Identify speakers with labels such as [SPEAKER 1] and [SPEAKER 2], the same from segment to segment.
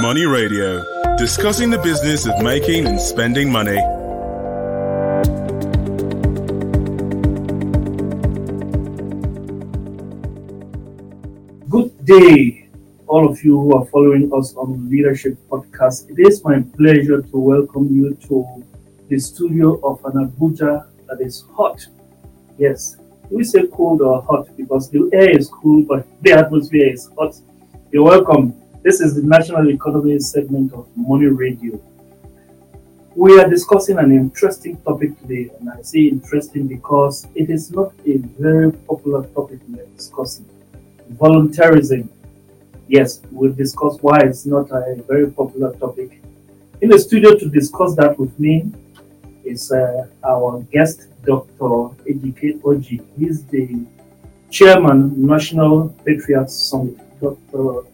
[SPEAKER 1] Money Radio, discussing the business of making and spending money.
[SPEAKER 2] Good day, all of you who are following us on Leadership Podcast. It is my pleasure to welcome you to the studio of an Abuja that is hot. Yes, we say cold or hot because the air is cool, but the atmosphere is hot. You're welcome. This is the National Economy segment of Money Radio. We are discussing an interesting topic today, and I say interesting because it is not a very popular topic we are discussing. Voluntarism. Yes, we'll discuss why it's not a very popular topic. In the studio to discuss that with me is uh, our guest, Dr. Ejike Oji. He's the chairman, National Patriots Summit. Dr.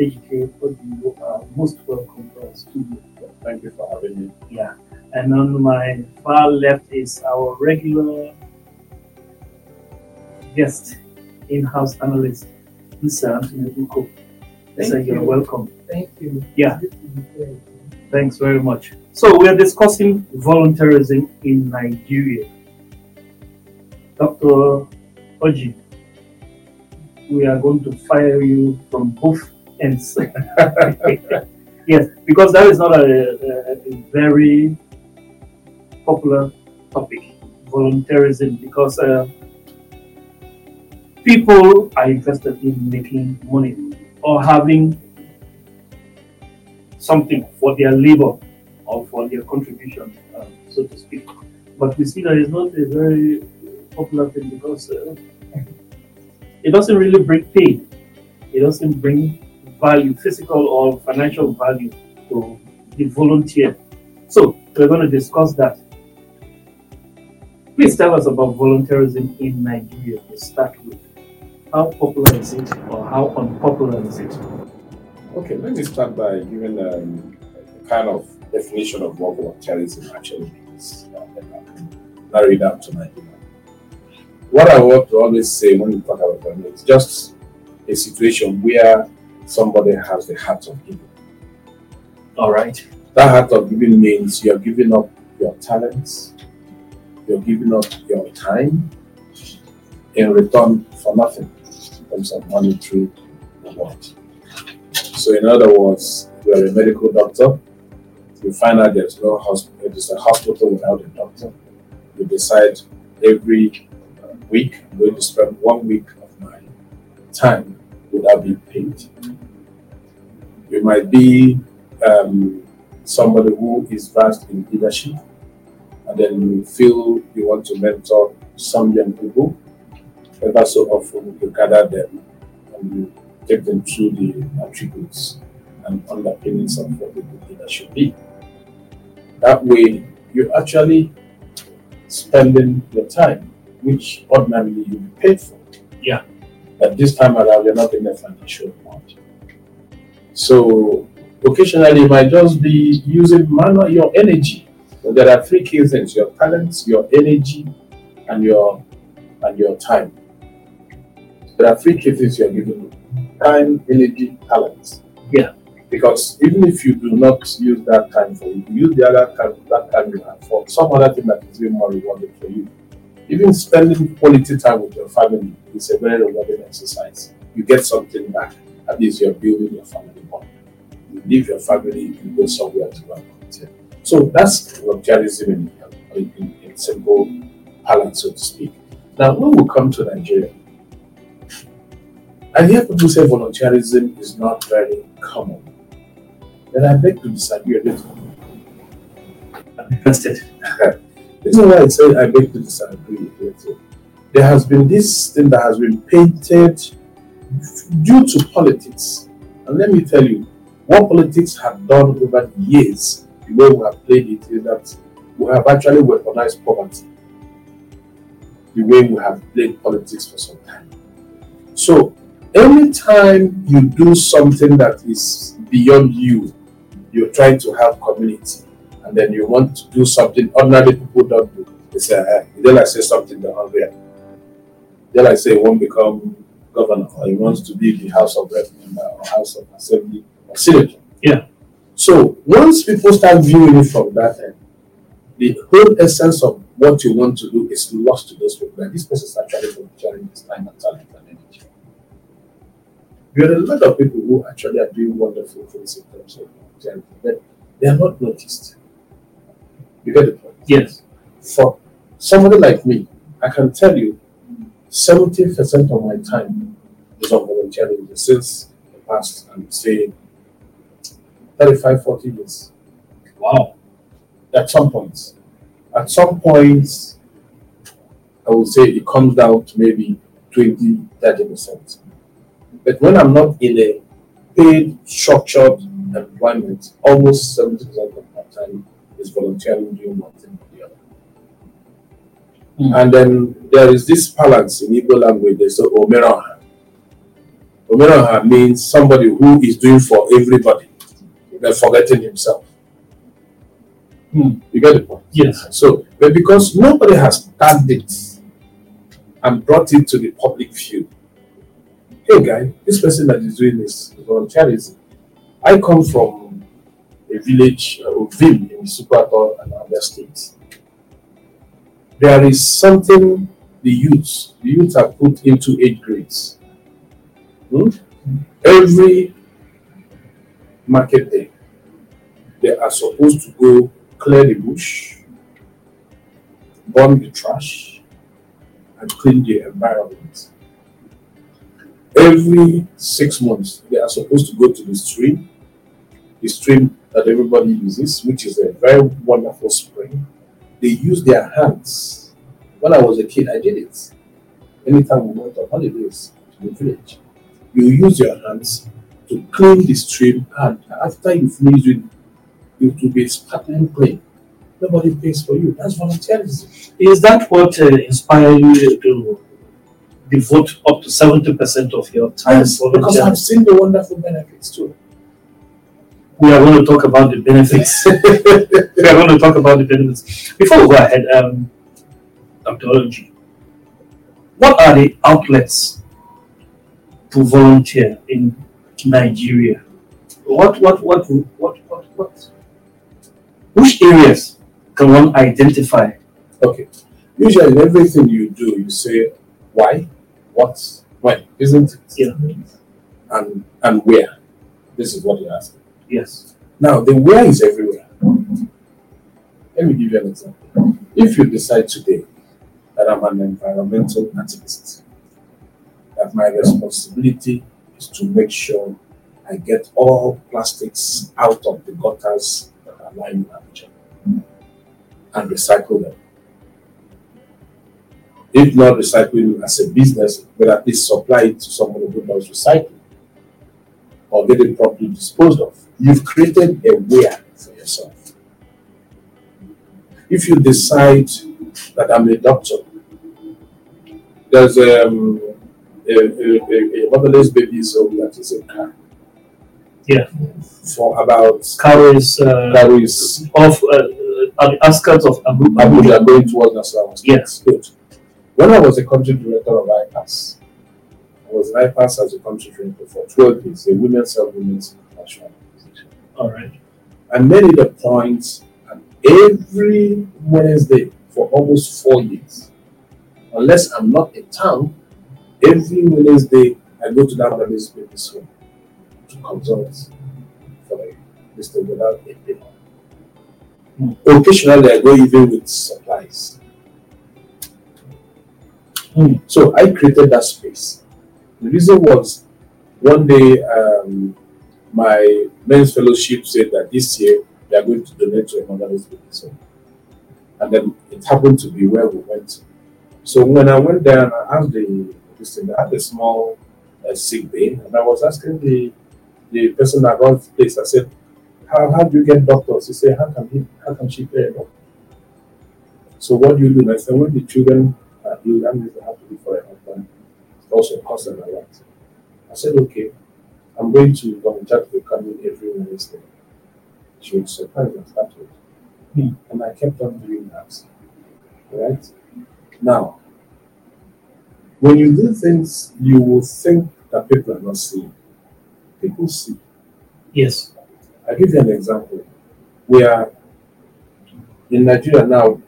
[SPEAKER 2] Ejike Oji, you are most welcome to our studio.
[SPEAKER 3] Thank you for having me.
[SPEAKER 2] Yeah. And on my far left is our regular guest, in-house analyst, Mr. Anthony Uko.
[SPEAKER 4] Thank
[SPEAKER 2] Mr. You're welcome.
[SPEAKER 4] Thank you.
[SPEAKER 2] Yeah.
[SPEAKER 4] Good to be here.
[SPEAKER 2] Thanks very much. So we are discussing voluntarism in Nigeria. Dr. Oji, we are going to fire you from both ends. yes, because that is not a, a, very popular topic, voluntarism, because uh, people are interested in making money or having something for their labor or for their contribution, uh, so to speak. But we see that it's not a very popular thing because uh, it doesn't really bring pay. It doesn't bring value, physical or financial value to the volunteer. So we're going to discuss that. Please tell us about volunteerism in Nigeria to start with. How popular is it or how unpopular is it?
[SPEAKER 3] Okay, let me start by giving um, a kind of definition of what volunteerism actually means. Narrow it down to Nigeria. What I want to always say when we talk about volunteerism is just a situation where somebody has the heart of giving.
[SPEAKER 2] All right.
[SPEAKER 3] That heart of giving means you're giving up your talents, you're giving up your time in return for nothing in terms of monetary reward. So, in other words, you're a medical doctor, you find out there's no hospital, there's a hospital without a doctor. You decide every week, I'm going to spend one week of my time without being paid. You might be um, somebody who is vast in leadership, and then you feel you want to mentor some young people. Ever so often, you gather them and you take them through the attributes and underpinnings of what a good leader should be. That way, you're actually spending your time, which ordinarily you'd be paid for.
[SPEAKER 2] Yeah.
[SPEAKER 3] But this time around, you're not in a financial reward. So occasionally, you might just be using manual your energy. So there are three key things: your talents, your energy, and your and your time. There are three key things you're given: time, energy, talents.
[SPEAKER 2] Yeah.
[SPEAKER 3] Because even if you do not use that time for you, you use the other time that time you have for some other thing that is even more rewarding for you. Even spending quality time with your family is a very rewarding exercise. You get something back. At least you're building your family. You leave your family, you go somewhere to and volunteer. So that's volunteerism in, in, in, simple parlance, so to speak. Now, when we come to Nigeria, I hear people say volunteerism is not very common. Then I beg to disagree a little.
[SPEAKER 2] I'm interested.
[SPEAKER 3] The reason why I say I beg to disagree a little, there has been this thing that has been painted due to politics. And let me tell you, what politics have done over the years, the way we have played it, is that we have actually weaponized poverty. The way we have played politics for some time. So, anytime you do something that is beyond you, you're trying to help community, and then you want to do something ordinary people don't do. They say, eh, then I say something the hungry. Then I say, won't become governor, or he wants to be the House of Rep member, or House of Assembly, Senator.
[SPEAKER 2] Yeah.
[SPEAKER 3] So once people start viewing it from that end, the whole essence of what you want to do is lost to those people. Like this person is actually volunteering his time and talent and energy. There are a lot of people who actually are doing wonderful things in terms of volunteering, but they are not noticed. You get the point?
[SPEAKER 2] Yes.
[SPEAKER 3] For somebody like me, I can tell you 70% of my time is on volunteering since the past, I'm say, 35, 40 years.
[SPEAKER 2] Wow.
[SPEAKER 3] At some points. At some points, I would say it comes down to maybe 20, 30%. But when I'm not in a paid, structured employment, almost 70% of my time is volunteering doing one thing or the other.
[SPEAKER 2] Hmm.
[SPEAKER 3] And then there is this balance in Igbo language, they say Omeroha. Omeroha means somebody who is doing for everybody, but forgetting himself.
[SPEAKER 2] Hmm.
[SPEAKER 3] You get the point?
[SPEAKER 2] Yes.
[SPEAKER 3] So, but because nobody has tagged it and brought it to the public view, hey guy, this person that is doing this is volunteerism. I come from a village, uh, Ovim in Supato and other states. There is something the youths, the youths are put into eight grades. Hmm? Every market day, they are supposed to go clear the bush, burn the trash, and clean the environment. Every six months, they are supposed to go to the stream, the stream that everybody uses, which is a very wonderful spring. They use their hands. When I was a kid, I did it. Anytime we went on holidays to the village, you use your hands to clean the stream, and after you finish it, it will be sparkling clean. Nobody pays for you. That's volunteerism.
[SPEAKER 2] Is that what uh, inspired you to devote up to 70% of your time
[SPEAKER 3] Yes, because? I've seen the wonderful benefits too.
[SPEAKER 2] We are going to talk about the benefits. we are going to talk about the benefits. Before we go ahead, um, Dr. What are the outlets to volunteer in Nigeria? What, what, what, what, what, what? Which areas can one identify?
[SPEAKER 3] Okay. Usually, in everything you do, you say why, what, when, isn't it?
[SPEAKER 2] Yeah.
[SPEAKER 3] And and where. This is what you're asking.
[SPEAKER 2] Yes.
[SPEAKER 3] Now, the where is everywhere. Let me give you an example. If you decide today that I'm an environmental activist, that my responsibility is to make sure I get all plastics out of the gutters that are lying in Abuja and recycle them. If not recycling as a business, but at least supply it to somebody who does recycling or get it properly disposed of. You've created a where for yourself. If you decide that I'm a doctor, there's um, a, a, motherless baby's home that is a car.
[SPEAKER 2] Yeah.
[SPEAKER 3] For about
[SPEAKER 2] Karu is uh,
[SPEAKER 3] is
[SPEAKER 2] off uh, at the outskirts of Abu Abuja.
[SPEAKER 3] Abuja going towards Nasarawa.
[SPEAKER 2] Yes.
[SPEAKER 3] Good. When I was a country director of IPAS, I was in IPAS as a country director for 12 years, a women's health women's national organization.
[SPEAKER 2] All right.
[SPEAKER 3] I made it a point and every Wednesday for almost four years, unless I'm not in town, every Wednesday I go to that mother's baby's home to consult for this thing without a payment.
[SPEAKER 2] Hmm.
[SPEAKER 3] Occasionally I go even with supplies.
[SPEAKER 2] Hmm.
[SPEAKER 3] So I created that space. The reason was one day um, my men's fellowship said that this year they are going to donate to a motherless home. And then it happened to be where we went. So when I went there and I asked the this thing, I had a small uh, sick bay, and I was asking the the person that runs the place, I said, How how do you get doctors? He said, How can he how can she pay a doctor? So what do you do? And I said, when the children are ill, that means they have to be for a husband. It also costs them a lot. I said, okay, I'm going to volunteer to be coming every Wednesday. She was surprised and started.
[SPEAKER 2] Hmm.
[SPEAKER 3] And I kept on doing that. Right? Now, when you do things, you will think that people are not seeing. People see.
[SPEAKER 2] Yes.
[SPEAKER 3] I give you an example. We are in Nigeria now,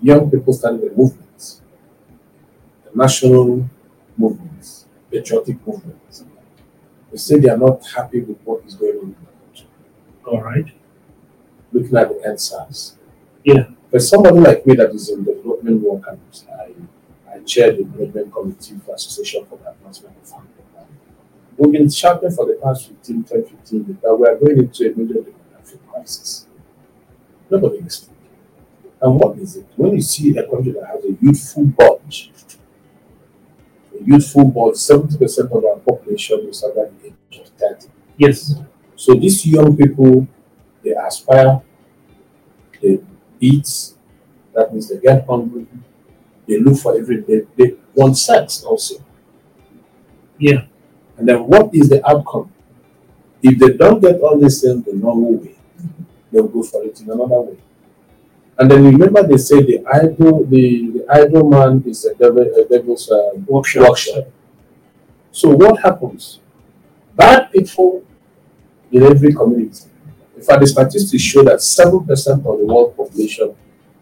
[SPEAKER 3] young people starting the movements, the national movements, patriotic movements. They say they are not happy with what is going on in the country.
[SPEAKER 2] All right.
[SPEAKER 3] Looking at the EndSARS.
[SPEAKER 2] Yeah.
[SPEAKER 3] But somebody like me that is in development work and I, I chair the development committee for Association for the Advancement of Family We've been shouting for the past 15, 10, 15 years that we are going into a major demographic crisis. Nobody listening. And what is it? When you see a country that has a youthful bulge, a youthful bulge, 70% of our population is under the age of 30.
[SPEAKER 2] Yes.
[SPEAKER 3] So these young people, they aspire, they eat, that means they get hungry, they look for every day, they want sex also.
[SPEAKER 2] Yeah.
[SPEAKER 3] And then what is the outcome? If they don't get all these things the normal way, they'll go for it in another way. And then remember they say the idle the, the idle man is a devil a devil's uh,
[SPEAKER 2] Workshop.
[SPEAKER 3] workshop. So what happens? Bad people in every community. In fact, the statistics show that seven percent of the world population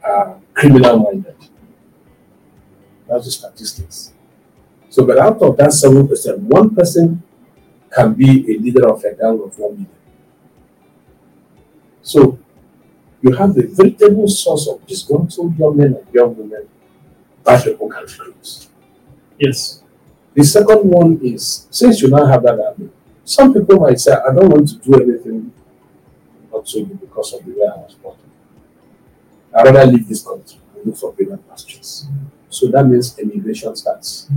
[SPEAKER 3] are criminal minded. That's the statistics. So, but out of that seven percent, one person can be a leader of a gang of one million. So, you have the veritable source of disgruntled young men and young women bad people can recruit.
[SPEAKER 2] Yes.
[SPEAKER 3] The second one is since you now have that army, some people might say, I don't want to do anything not to you because of the way I was born. I'd rather leave this country and look for greener pastures. So that means immigration starts.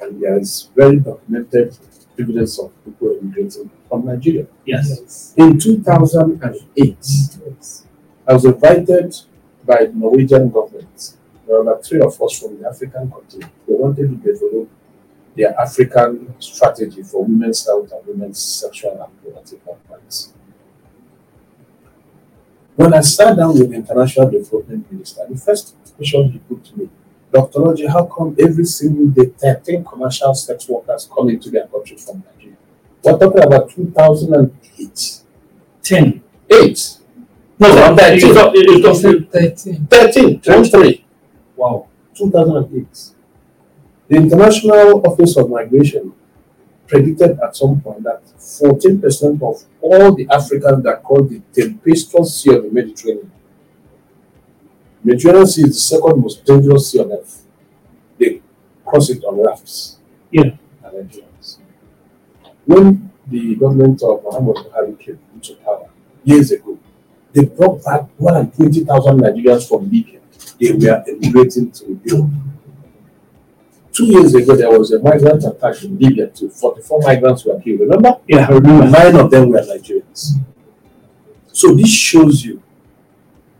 [SPEAKER 3] And there is very documented evidence of people immigrating from Nigeria.
[SPEAKER 2] Yes.
[SPEAKER 3] In 2008, I was invited by the Norwegian government. There were about three of us from the African continent. They wanted to develop their African strategy for women's health and women's sexual and reproductive health rights. When I sat down with the International Development Minister, the first question he put to me, Dr. Roger, how come every single day 13 commercial sex workers come into their country from Nigeria? We're talking about 2008.
[SPEAKER 2] Ten.
[SPEAKER 3] Eight.
[SPEAKER 2] No,
[SPEAKER 3] No,
[SPEAKER 2] that-
[SPEAKER 3] thirteen.
[SPEAKER 2] it's not- it's not-
[SPEAKER 4] 13.
[SPEAKER 3] 13, 23,
[SPEAKER 2] Wow.
[SPEAKER 3] 2008. The International Office of Migration predicted at some point that 14% of all the Africans that cross the tempestuous sea of the Mediterranean, Mediterranean Sea is the second most dangerous sea on earth. They cross it on rafts.
[SPEAKER 2] Yeah.
[SPEAKER 3] And endurance. When the government of Muhammad Buhari came into power years ago, they brought back more than 20,000 Nigerians from Libya. They were emigrating to Europe. Two years ago, there was a migrant attack in Libya too. 44 migrants were killed. Remember?
[SPEAKER 2] Yeah, I remember.
[SPEAKER 3] Nine of them were Nigerians. So this shows you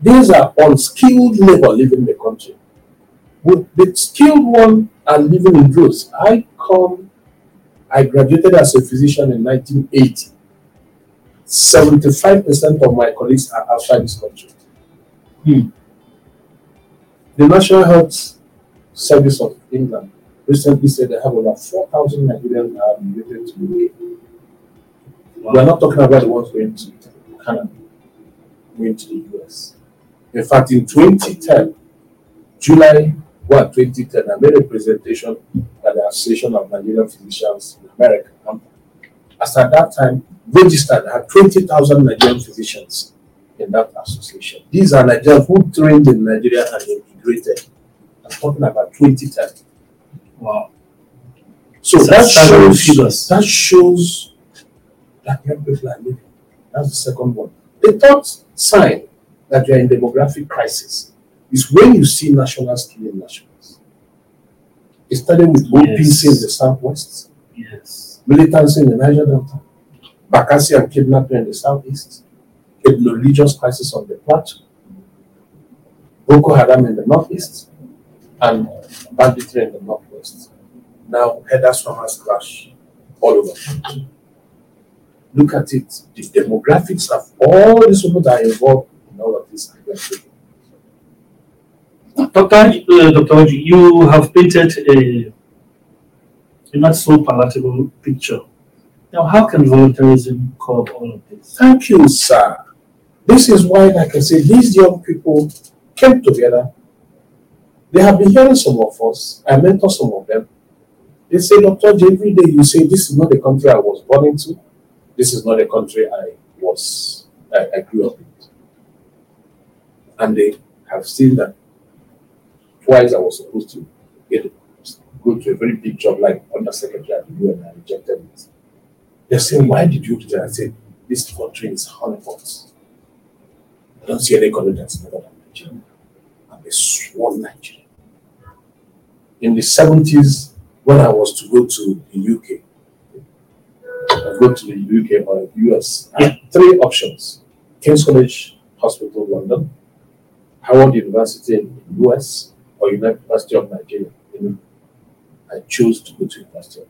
[SPEAKER 3] these are unskilled labor living in the country. With the skilled one are living in droves. I come, I graduated as a physician in 1980. 75% of my colleagues are outside this country.
[SPEAKER 2] Hmm.
[SPEAKER 3] The National Health Service of England recently said they have about 4,000 Nigerians that have migrated to the UK. We are not talking about the ones going to Canada, going to the US. In fact, in 2010, July 1, 2010, I made a presentation at the Association of Nigerian Physicians in America. As at that time, registered, I had 20,000 Nigerian physicians in that association. These are Nigerians who trained in Nigeria and immigrated. I'm talking about 2010.
[SPEAKER 2] Wow.
[SPEAKER 3] So that
[SPEAKER 2] staggering
[SPEAKER 3] shows
[SPEAKER 2] figures.
[SPEAKER 3] that shows that young people are living. That's the second one. The third sign that you are in demographic crisis is when you see nationals killing nationals. It started with OPC in the southwest,
[SPEAKER 2] Yes.
[SPEAKER 3] militancy in the Niger Delta, Bakassi and kidnapping in the southeast, a religious crisis on the plateau, Boko Haram in the northeast, and banditry in the northwest. Now, headers from us crash all over. Look at it. The demographics of all these people that are involved this. are very big.
[SPEAKER 2] Dr. Uh, Dr. You have painted a, a not so palatable picture Now, how can voluntarism curb all of this?
[SPEAKER 3] Thank you, sir. This is why, like I said, these young people came together. They have been hearing some of us. I mentor some of them. They say, Dr. J, every day you say, This is not the country I was born into. This is not the country I was, I, I grew up in. And they have seen that twice I was supposed to get go to a very big job like under secretary at the UN and I rejected it. They're saying, Why did you do that? I said, This country is honeypots. I don't see any country that's better than Nigeria. I'm a sworn Nigerian. In the 70s, when I was to go to the UK, I go to the UK or US, I had three options King's College Hospital, London, Howard University in the US, or University of Nigeria. I chose to go to University of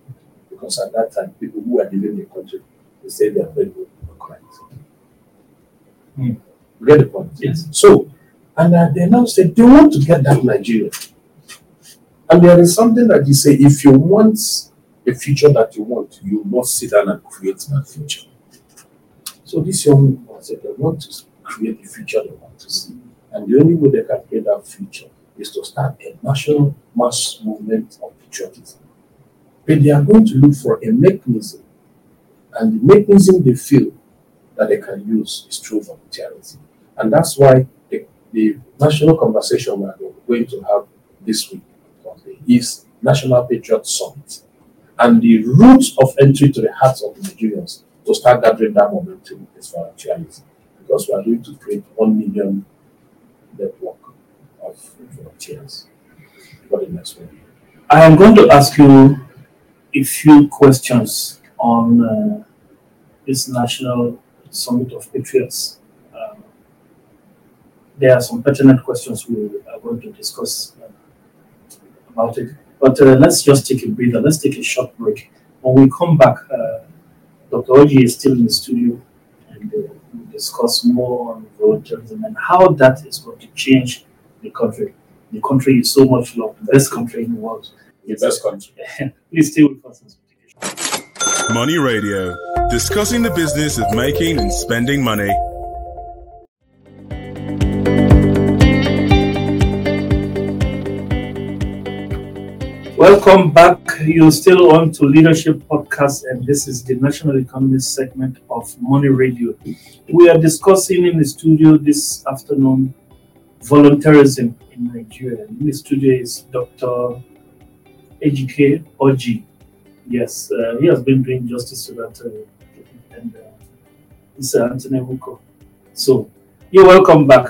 [SPEAKER 3] because at that time, people who are living in the country, they say they are very good correct.
[SPEAKER 2] Mm.
[SPEAKER 3] You get the point?
[SPEAKER 2] Yes.
[SPEAKER 3] So, and uh, they now say they want to get that Nigeria. And there is something that you say if you want a future that you want, you must sit down and create that future. So this young people said they want to create the future they want to see. And the only way they can create that future is to start a national mass movement of patriotism. But they are going to look for a mechanism. And the mechanism they feel that they can use is through volunteerism. And that's why the, the national conversation we are going to have this week is National Patriot Summit. And the route of entry to the hearts of the Nigerians to start gathering that momentum is volunteerism. Because we are going to create one million network of volunteers for the next one.
[SPEAKER 2] I am going to ask you a few questions on uh, this National Summit of Patriots. Um, there are some pertinent questions we are going to discuss uh, about it. But uh, let's just take a breather. Let's take a short break. When we come back, uh, Dr. Oji is still in the studio discuss more on volunteerism and how that is going to change the country. The country is so much loved, the best country in the world.
[SPEAKER 3] The best country.
[SPEAKER 2] Please stay with us.
[SPEAKER 1] Money Radio, discussing the business of making and spending money.
[SPEAKER 2] Welcome back. You're still on to Leadership Podcast, and this is the National Economist segment of Money Radio. We are discussing in the studio this afternoon volunteerism in Nigeria. In the studio is Dr. Ejike Oji. Yes, uh, he has been doing justice to that, uh, and uh, Mr. Anthony Uko. So, you're welcome back.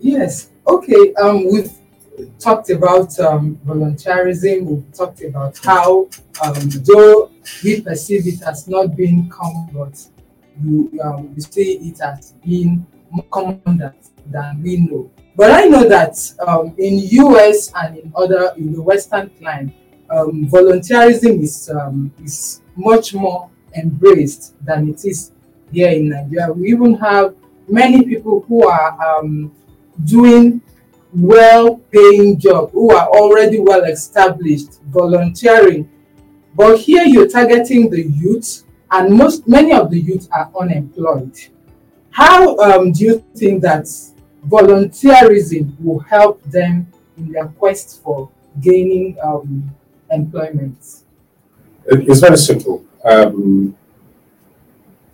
[SPEAKER 4] Yes. Okay. Um, we've talked about um, voluntarism. We've talked about how, um, though we perceive it as not being common, but you, um, you see it as being more common than, than we know. But I know that um, in US and in other in the Western climate, um, voluntarism is um, is much more embraced than it is here in Nigeria. We even have many people who are um, doing well-paying job, who are already well established, volunteering. But here you're targeting the youth, and most many of the youth are unemployed. How um, do you think that volunteerism will help them in their quest for gaining um, employment?
[SPEAKER 3] It's very simple. Um,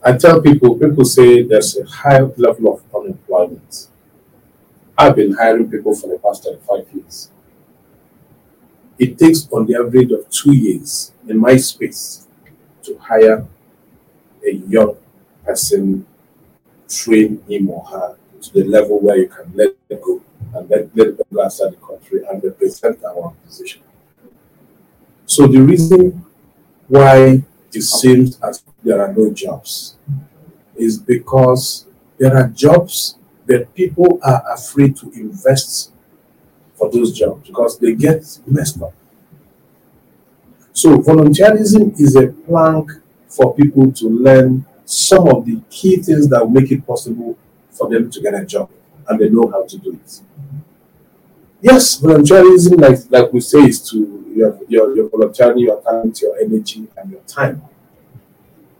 [SPEAKER 3] I tell people, people say there's a high level of unemployment. I've been hiring people for the past 35 years. It takes on the average of two years in my space to hire a young person, train him or her to the level where you can let them go and let, them go outside the country and represent our organization. So the reason why it seems as there are no jobs is because there are jobs but people are afraid to invest for those jobs because they get messed up. So volunteerism is a plank for people to learn some of the key things that make it possible for them to get a job and they know how to do it. Yes, volunteerism, like like we say, is to your your, your volunteering, your talent, your energy, and your time.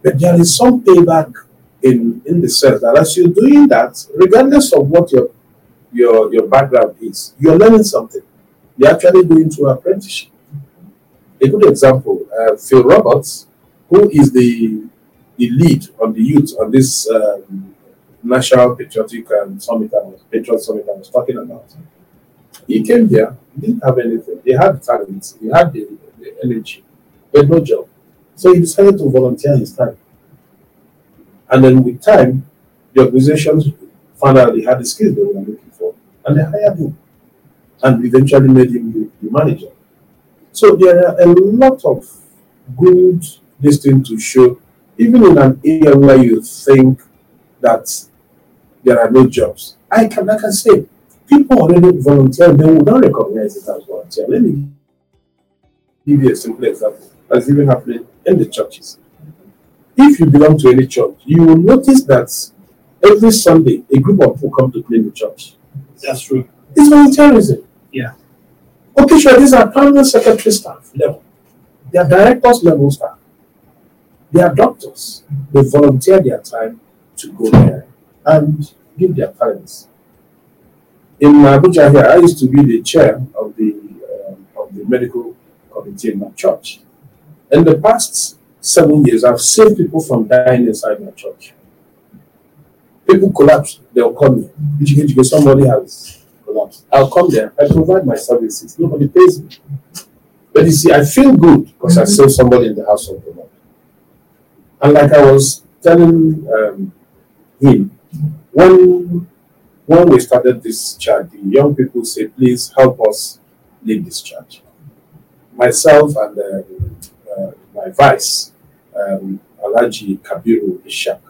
[SPEAKER 3] But there is some payback in in the sense that as you're doing that, regardless of what your your your background is, you're learning something. You're actually going through apprenticeship. A good example, uh, Phil Roberts, who is the the lead on the youth on this um, national patriotic um, summit, I was, patriot summit I was talking about. He came here, didn't have anything. He had talent, he had the, the energy, but no job. So he decided to volunteer his time. And then with time, the organizations he had the skills they were looking for, and they hired him, and eventually made him the, the manager. So there are a lot of good this thing to show, even in an area where you think that there are no jobs. I can, I say, people already volunteer, they will not recognize it as volunteer. Let me give you a simple example that's even happening in the churches. If you belong to any church, you will notice that every Sunday a group of people come to clean the church.
[SPEAKER 2] That's true.
[SPEAKER 3] It's volunteerism.
[SPEAKER 2] Yeah.
[SPEAKER 3] Okay, sure, these are permanent secretary staff level. They are directors level staff. They are doctors. They volunteer their time to go there and give their talents. In Abuja here, I used to be the chair of the um, of the medical committee in my church. In the past seven years, I've saved people from dying inside my church. People collapse, they'll call me. Somebody has collapsed. I'll come there, I provide my services. Nobody pays me. But you see, I feel good because I saved somebody in the house of the Lord. And like I was telling um, him, when when we started this church, the young people said, please help us lead this church. Myself and uh, uh, my vice, um, Alhaji Kabiru Ishak,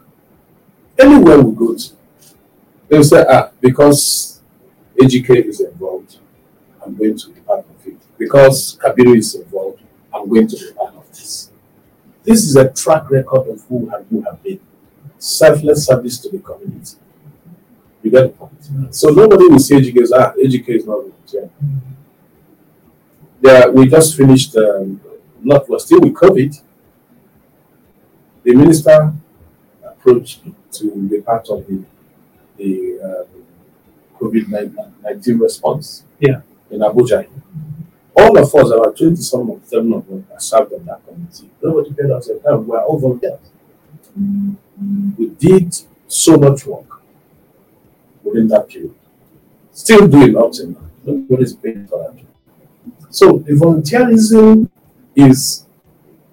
[SPEAKER 3] anywhere we go to, they'll say, ah, because AGK is involved, I'm going to be part of it. Because Kabiru is involved, I'm going to be part of this. This is a track record of who have, who have been. Selfless service to the community. You get the point. So nobody will say AGK is, ah, AGK is not volunteer. Yeah, we just finished, um, not, we're still with COVID. The minister approached to be part of the, the um, COVID 19 response
[SPEAKER 2] Yeah.
[SPEAKER 3] in Abuja. All of us, about 20 some of them of are served on that committee. Nobody paid us a time. We are all volunteers. We did so much work within that period. Still doing up till now. Nobody's paying for that. So the volunteerism is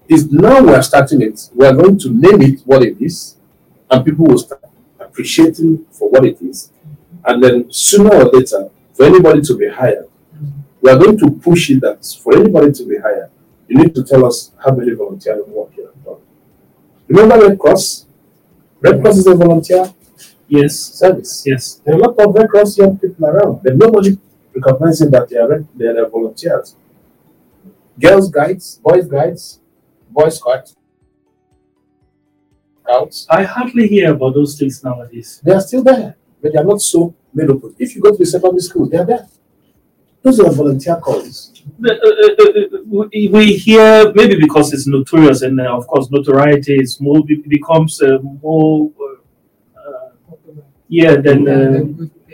[SPEAKER 3] is now we are starting it. We are going to name it what it is, and people will start appreciating for what it is. And then sooner or later, for anybody to be hired, we are going to push it that for anybody to be hired, you need to tell us how many volunteering work you have done. Remember Red Cross? Red Cross is a volunteer
[SPEAKER 2] Yes.
[SPEAKER 3] service.
[SPEAKER 2] Yes.
[SPEAKER 3] There are a lot of Red Cross young people around, but nobody recognizing that they are they are volunteers. Girls guides, boys guides, boy scouts, scouts,
[SPEAKER 2] I hardly hear about those things nowadays.
[SPEAKER 3] they are still there, but they are not so made open. If you go to the secondary school, they are there. Those are volunteer calls.
[SPEAKER 2] Uh, uh, uh, we we hear maybe because it's notorious and uh, of course notoriety is more it becomes uh, more uh, yeah than uh,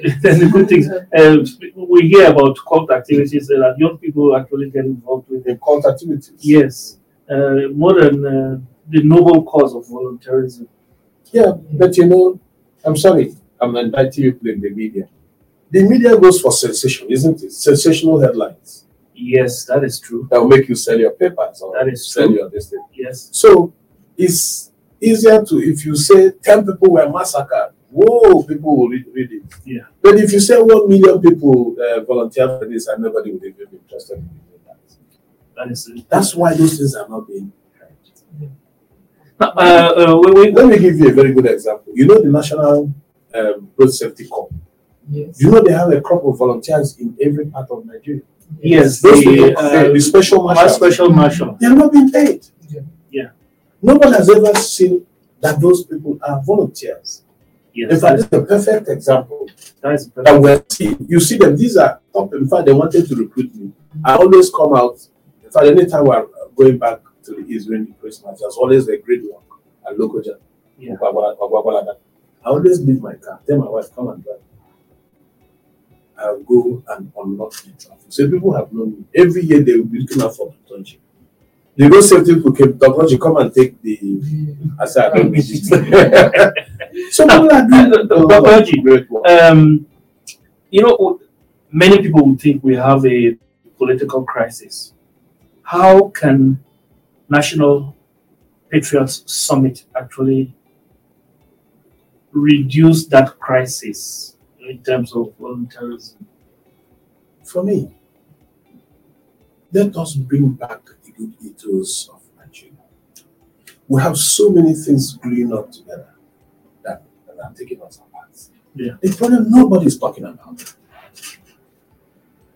[SPEAKER 2] than the good things. Uh, we hear about cult activities that young people actually get involved with.
[SPEAKER 3] The cult activities.
[SPEAKER 2] Yes, more than uh, the noble cause of volunteerism.
[SPEAKER 3] Yeah, but you know, I'm sorry, I'm inviting you to blame the media. The media goes for sensation, isn't it? Sensational headlines
[SPEAKER 2] Yes, that is true.
[SPEAKER 3] that will make you sell your papers or
[SPEAKER 2] That is
[SPEAKER 3] sell
[SPEAKER 2] true.
[SPEAKER 3] your this.
[SPEAKER 2] Yes,
[SPEAKER 3] So it's easier to if you say ten people were massacred, whoa, people will read, read it.
[SPEAKER 2] Yeah.
[SPEAKER 3] But if you say one million people uh, volunteer for this, and nobody would even be interested in doing that.
[SPEAKER 2] that is it.
[SPEAKER 3] That's why those things are not being heard.
[SPEAKER 2] Uh, uh, we, we,
[SPEAKER 3] Let me give you a very good example. You know the National um, Road Safety Corps.
[SPEAKER 4] Yes.
[SPEAKER 3] You know they have a crop of volunteers in every part of Nigeria.
[SPEAKER 2] yes,
[SPEAKER 3] Those
[SPEAKER 2] the, uh,
[SPEAKER 3] the, the special
[SPEAKER 2] our
[SPEAKER 3] marshals,
[SPEAKER 2] special marshal.
[SPEAKER 3] they are not being paid.
[SPEAKER 4] Yeah.
[SPEAKER 2] Yeah.
[SPEAKER 3] Nobody has ever seen that those people are volunteers.
[SPEAKER 2] Yes, In
[SPEAKER 3] fact,
[SPEAKER 2] that
[SPEAKER 3] it's a perfect example
[SPEAKER 2] is, that is
[SPEAKER 3] that we're seeing. You see them, these are top. In fact, they wanted to recruit me. I always come out. In fact, anytime we're going back to the East during the Christmas, there's always a great work at Lokoja.
[SPEAKER 2] Yeah.
[SPEAKER 3] I always leave my car. Tell my wife, come and drive. I'll go and unlock the traffic. So people have known me. Every year they will be looking out for the country. The road safety people came, Dr. come and take the. I said, I don't need it. so people are doing the,
[SPEAKER 2] Dr. Um, you know, many people would think we have a political crisis. How can National Patriots Summit actually reduce that crisis in terms of volunteerism?
[SPEAKER 3] For me, let us bring back the good ethos of Nigeria. We have so many things gluing up together that, that are taking us apart.
[SPEAKER 2] Yeah.
[SPEAKER 3] The problem nobody's talking about.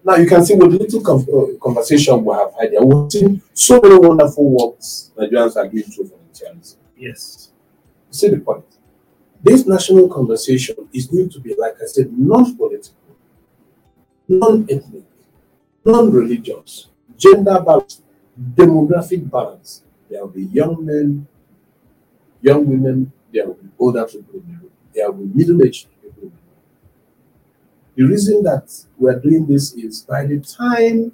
[SPEAKER 3] Now you can see with the little con- uh, conversation we have had here, we've seen so many wonderful works Nigerians are doing through volunteerism.
[SPEAKER 2] Yes.
[SPEAKER 3] You see the point? This national conversation is going to be, like I said, non-political, non-ethnic, non-religious, gender balance, demographic balance. There will be young men, young women, there will be older people in the room, there will be middle-aged the reason that we're doing this is by the time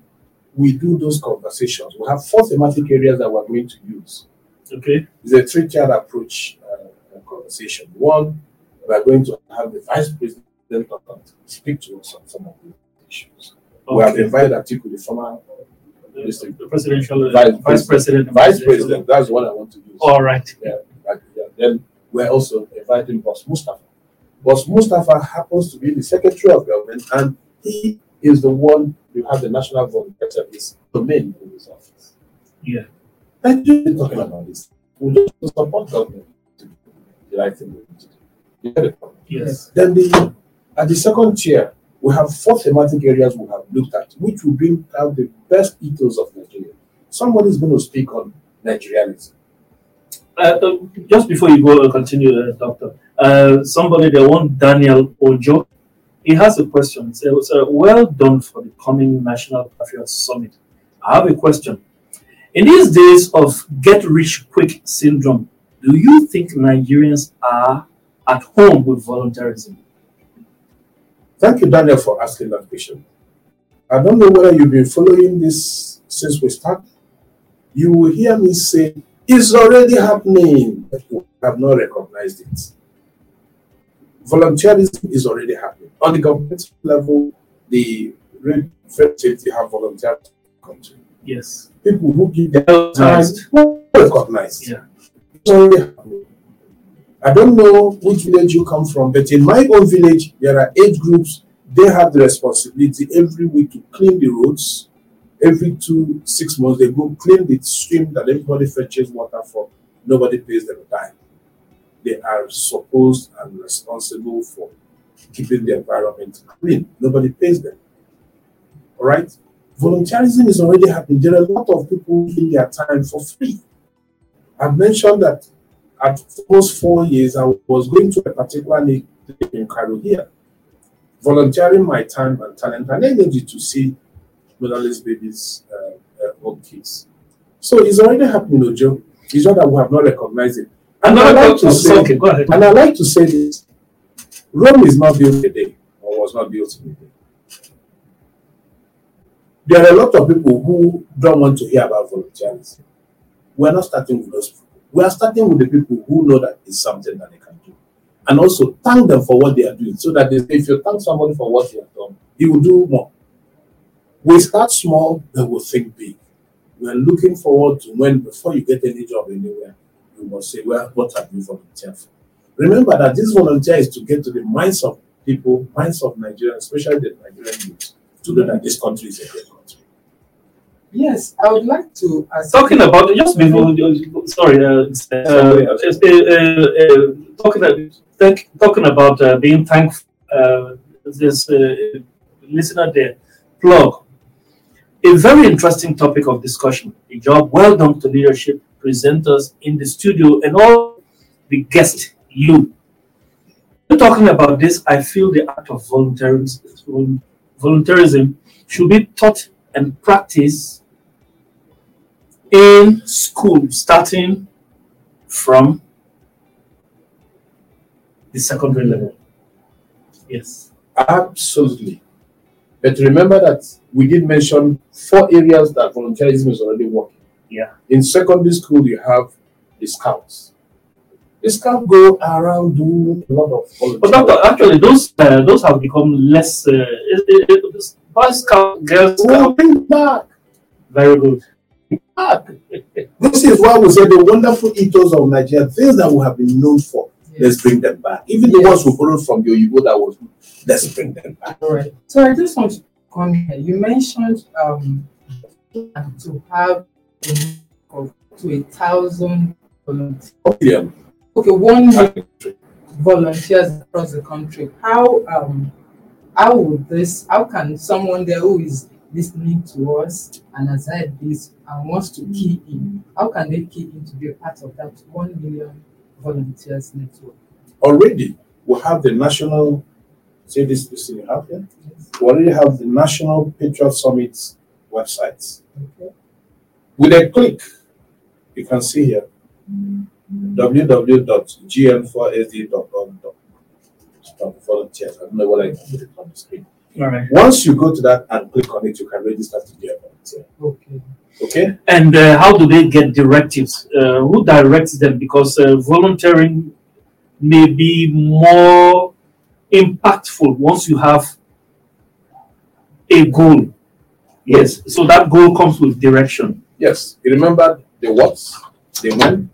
[SPEAKER 3] we do those conversations, we have four thematic areas that we're going to use.
[SPEAKER 2] Okay.
[SPEAKER 3] It's a three-tiered approach uh, conversation. One, we're going to have the vice president speak to us on some of the issues. We have
[SPEAKER 2] Okay.
[SPEAKER 3] invited Atiku, the former
[SPEAKER 2] The the presidential uh,
[SPEAKER 3] Vice
[SPEAKER 2] vice president.
[SPEAKER 3] vice president. That's what I want to use.
[SPEAKER 2] All right.
[SPEAKER 3] Yeah. Then we're also inviting Boss Mustapha. Boss Mustapha happens to be the secretary of government, and he is the one who has the national volunteer service domain in his office.
[SPEAKER 2] Yeah.
[SPEAKER 3] And you've been talking about this. We just support government to do the right thing we need to do. You get it?
[SPEAKER 2] Yes.
[SPEAKER 3] Then the at the second tier, we have four thematic areas we have looked at, which will bring out the best ethos of Nigeria. Somebody is going to speak on Nigerianism.
[SPEAKER 2] Uh, uh, just before you go uh, continue, uh, Doctor, uh, somebody, the one Daniel Ojo, he has a question. He says, uh, Well done for the coming National Patriots Summit. I have a question. In these days of get rich quick syndrome, do you think Nigerians are at home with voluntarism?
[SPEAKER 3] Thank you, Daniel, for asking that question. I don't know whether you've been following this since we started. You will hear me say, it's already happening, but we have not recognized it. Volunteerism is already happening. On the government level, the Red Safety have volunteered to.
[SPEAKER 2] Yes.
[SPEAKER 3] People who give their time,
[SPEAKER 2] Recognized. Yeah.
[SPEAKER 3] It's already happening. I don't know which village you come from, but in my own village, there are age groups. They have the responsibility every week to clean the roads. Every two, six months, they go clean the stream that everybody fetches water from. Nobody pays them a dime. They are supposed and responsible for keeping the environment clean. Nobody pays them. All right? Volunteerism is already happening. There are a lot of people giving their time for free. I've mentioned that at those four years, I was going to a particular need in Karu here, volunteering my time and talent and energy to see motherless babies, uh, uh, home kids. So it's already happening, Ojo. It's just that we have not recognized it. And I like to say,
[SPEAKER 2] okay,
[SPEAKER 3] and I like to say this: Rome is not built in a day, or was not built in a day. There are a lot of people who don't want to hear about volunteerism. We're not starting with those people. We are starting with the people who know that it's something that they can do. And also thank them for what they are doing. So that they, if you thank somebody for what they have done, he will do more. We start small, then we'll think big. We're looking forward to when, before you get any job anywhere, you must say, Well, what have you volunteered for? Remember that this volunteer is to get to the minds of people, minds of Nigerians, especially the Nigerian youth, to know that this country is a great country.
[SPEAKER 4] Yes, I would like to ask.
[SPEAKER 2] talking about just before sorry uh, uh, uh, uh, uh, talking thank, talking about uh, being thankful uh, this uh, listener there plug a very interesting topic of discussion a job well done to leadership presenters in the studio and all the guests you When talking about this i feel the act of volunteerism should be taught and practiced in school, starting from the secondary level. Yes.
[SPEAKER 3] Absolutely. But remember that we did mention four areas that volunteerism is already working.
[SPEAKER 2] Yeah.
[SPEAKER 3] In secondary school, you have the scouts. The scouts go around doing a lot of
[SPEAKER 2] But doctor, actually, those uh, those have become less. Uh, it, it, it, Boy Scout, Girl
[SPEAKER 3] Oh,
[SPEAKER 2] Scout,
[SPEAKER 3] bring back.
[SPEAKER 2] very good.
[SPEAKER 3] back. This is why we say the wonderful ethos of Nigeria, things that we have been known for, let's bring them back. Even the ones who borrowed from the Oyibo that was, let's bring them back.
[SPEAKER 4] All right. So I just want to come here. You mentioned um to have to a thousand volunteers.
[SPEAKER 3] Yeah.
[SPEAKER 4] Okay, one million volunteers across the country. How um how would this how can someone there who is listening to us and has heard this and wants to key in, how can they key in to be a part of that one million volunteers network?
[SPEAKER 3] Already, we have the national, say this, this thing you have here. We already have the National Patriot Summit website.
[SPEAKER 4] Okay.
[SPEAKER 3] With a click, you can see here www.gn4sd.org. Volunteers. I don't know what I put it on the screen.
[SPEAKER 2] All right.
[SPEAKER 3] Once you go to that and click on it, you can register to be a volunteer.
[SPEAKER 4] Okay.
[SPEAKER 3] Okay?
[SPEAKER 2] And uh, how do they get directives? Uh, who directs them? Because uh, volunteering may be more impactful once you have a goal. Yes. So that goal comes with direction.
[SPEAKER 3] Yes. You remember the what, the when,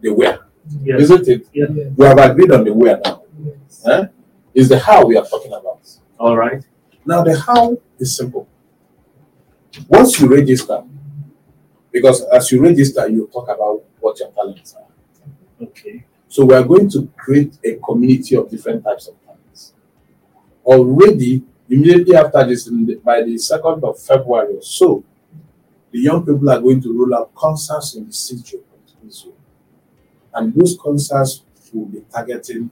[SPEAKER 3] the where.
[SPEAKER 2] Yes.
[SPEAKER 3] Isn't it?
[SPEAKER 4] Yes.
[SPEAKER 3] We have agreed on the where now.
[SPEAKER 4] Yes.
[SPEAKER 3] Eh? Is the how we are talking about.
[SPEAKER 2] All right.
[SPEAKER 3] Now, the how is simple. Once you register, because as you register, you talk about what your talents are.
[SPEAKER 2] Okay.
[SPEAKER 3] So, we are going to create a community of different types of. Already, immediately after this, the- by the 2nd of February or so, the young people are going to roll out concerts in the city of. And those concerts will be targeting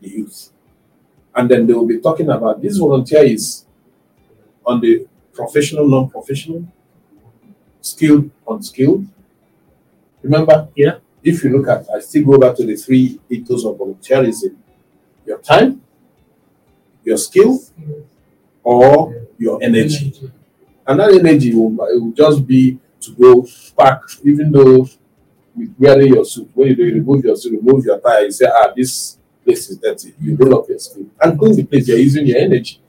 [SPEAKER 3] the youth. And then they will be talking about this volunteer is on the professional, non professional, skilled, unskilled. Remember?
[SPEAKER 2] Yeah.
[SPEAKER 3] If you look at, I still go back to the three ethos of volunteerism your time, your skill, or your energy. And that energy will, will just be to go back, even though with wearing your suit, when you do, you remove your suit, remove your tie, you say, ah, this place is dirty. You roll up your sleeve and clean the place. You're using your energy.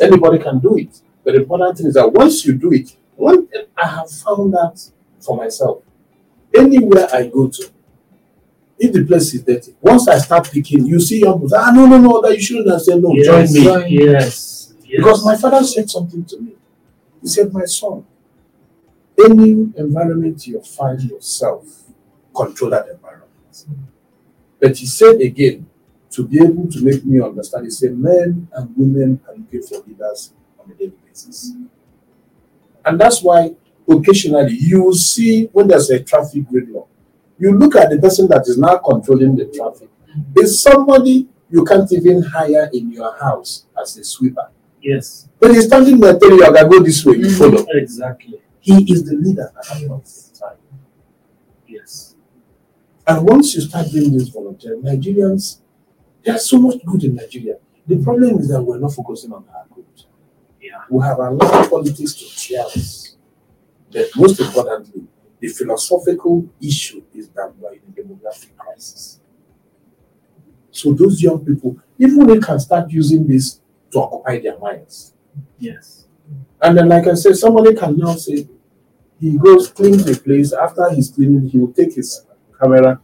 [SPEAKER 3] Anybody can do it. But the important thing is that once you do it, one thing I have found that for myself, anywhere I go to, if the place is dirty, once I start picking, you see young people say, ah, no, no, no, that you shouldn't have said, no, join me.
[SPEAKER 4] Join-
[SPEAKER 2] Yes. yes.
[SPEAKER 3] Because my father said something to me. He said, My son, any environment you find yourself, control that environment. But he said again, to be able to make me understand, he said, Men and women are looking for leaders on a daily basis. And that's why occasionally you will see when there's a traffic gridlock, you look at the person that is now controlling the traffic. Is somebody you can't even hire in your house as a sweeper.
[SPEAKER 2] yes.
[SPEAKER 3] When he's standing there telling you, I go this way, you
[SPEAKER 4] Mhm.
[SPEAKER 3] follow.
[SPEAKER 2] Exactly.
[SPEAKER 3] He is the leader at that point in time.
[SPEAKER 2] Yes.
[SPEAKER 3] And once you start doing this volunteer, Nigerians, there's so much good in Nigeria. The problem is that we're not focusing on our good.
[SPEAKER 2] Yeah.
[SPEAKER 3] We have allowed politics to tear us. But most importantly, the philosophical issue is that we're in a demographic crisis. So those young people, even they can start using this to occupy their minds.
[SPEAKER 2] Yes.
[SPEAKER 3] And then, like I said, somebody can now say, he goes clean the place. After he's cleaning, he will take his camera,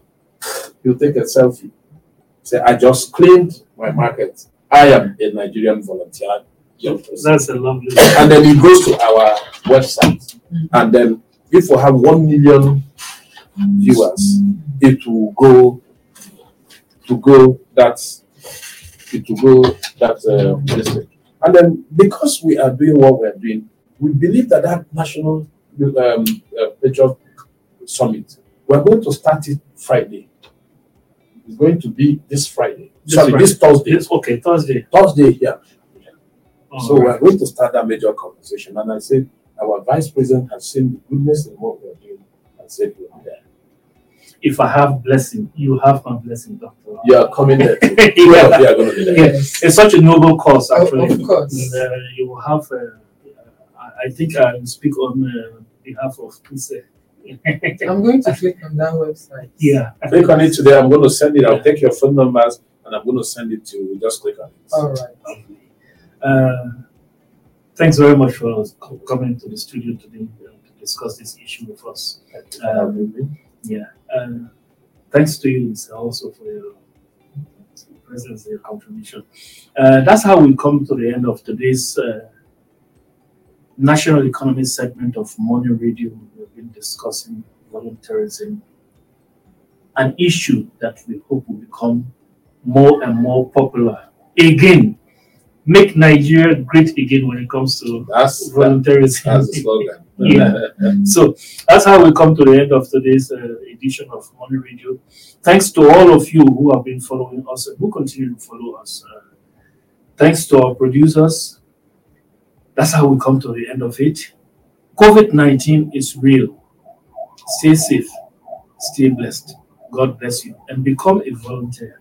[SPEAKER 3] he'll take a selfie. Say, I just cleaned my market. I am a Nigerian volunteer. young person."
[SPEAKER 2] That's a lovely.
[SPEAKER 3] And then he goes to our website. Mm-hmm. And then, if we have 1 million viewers, it will go to go that it will go that uh. And then because we are doing what we are doing, we believe that that national um, uh, summit, we're going to start it Friday. It's going to be this Friday.
[SPEAKER 2] This
[SPEAKER 3] Sorry,
[SPEAKER 2] Friday.
[SPEAKER 3] this Thursday.
[SPEAKER 2] Okay. Thursday.
[SPEAKER 3] Thursday Yeah. here. So we're going to start that major conversation. And I said, our vice president has seen the goodness in what we're doing and said we are there.
[SPEAKER 2] If I have blessing, you have my blessing, Doctor.
[SPEAKER 3] You are coming there. Too.
[SPEAKER 2] Yeah.
[SPEAKER 3] You are going to be there.
[SPEAKER 2] Yes. It's such a noble cause,
[SPEAKER 4] Of-
[SPEAKER 2] actually.
[SPEAKER 4] of course.
[SPEAKER 2] And, uh, you will have, uh, I- I think I will speak on uh, behalf of Puse.
[SPEAKER 4] I'm going to click on that website.
[SPEAKER 2] yeah.
[SPEAKER 3] Click on it today. I'm going to send it. I'll take your phone numbers and I'm going to send it to you. Just click on it.
[SPEAKER 4] All right.
[SPEAKER 2] Uh, thanks very much for coming to the studio today uh, to discuss this issue with us. Uh, yeah. Uh, thanks to you also for your presence and your contribution. Uh, that's how we come to the end of today's uh, national economy segment of Money Radio. We've been discussing voluntarism, an issue that we hope will become more and more popular again make Nigeria great again when it comes to
[SPEAKER 3] That's, that,
[SPEAKER 2] volunteerism.
[SPEAKER 3] that's the slogan.
[SPEAKER 2] Yeah. so that's how we come to the end of today's uh, edition of Money Radio. Thanks to all of you who have been following us and who continue to follow us. Uh, thanks to our producers. That's how we come to the end of it. COVID 19 is real. Stay safe, stay blessed. God bless you, and become a volunteer.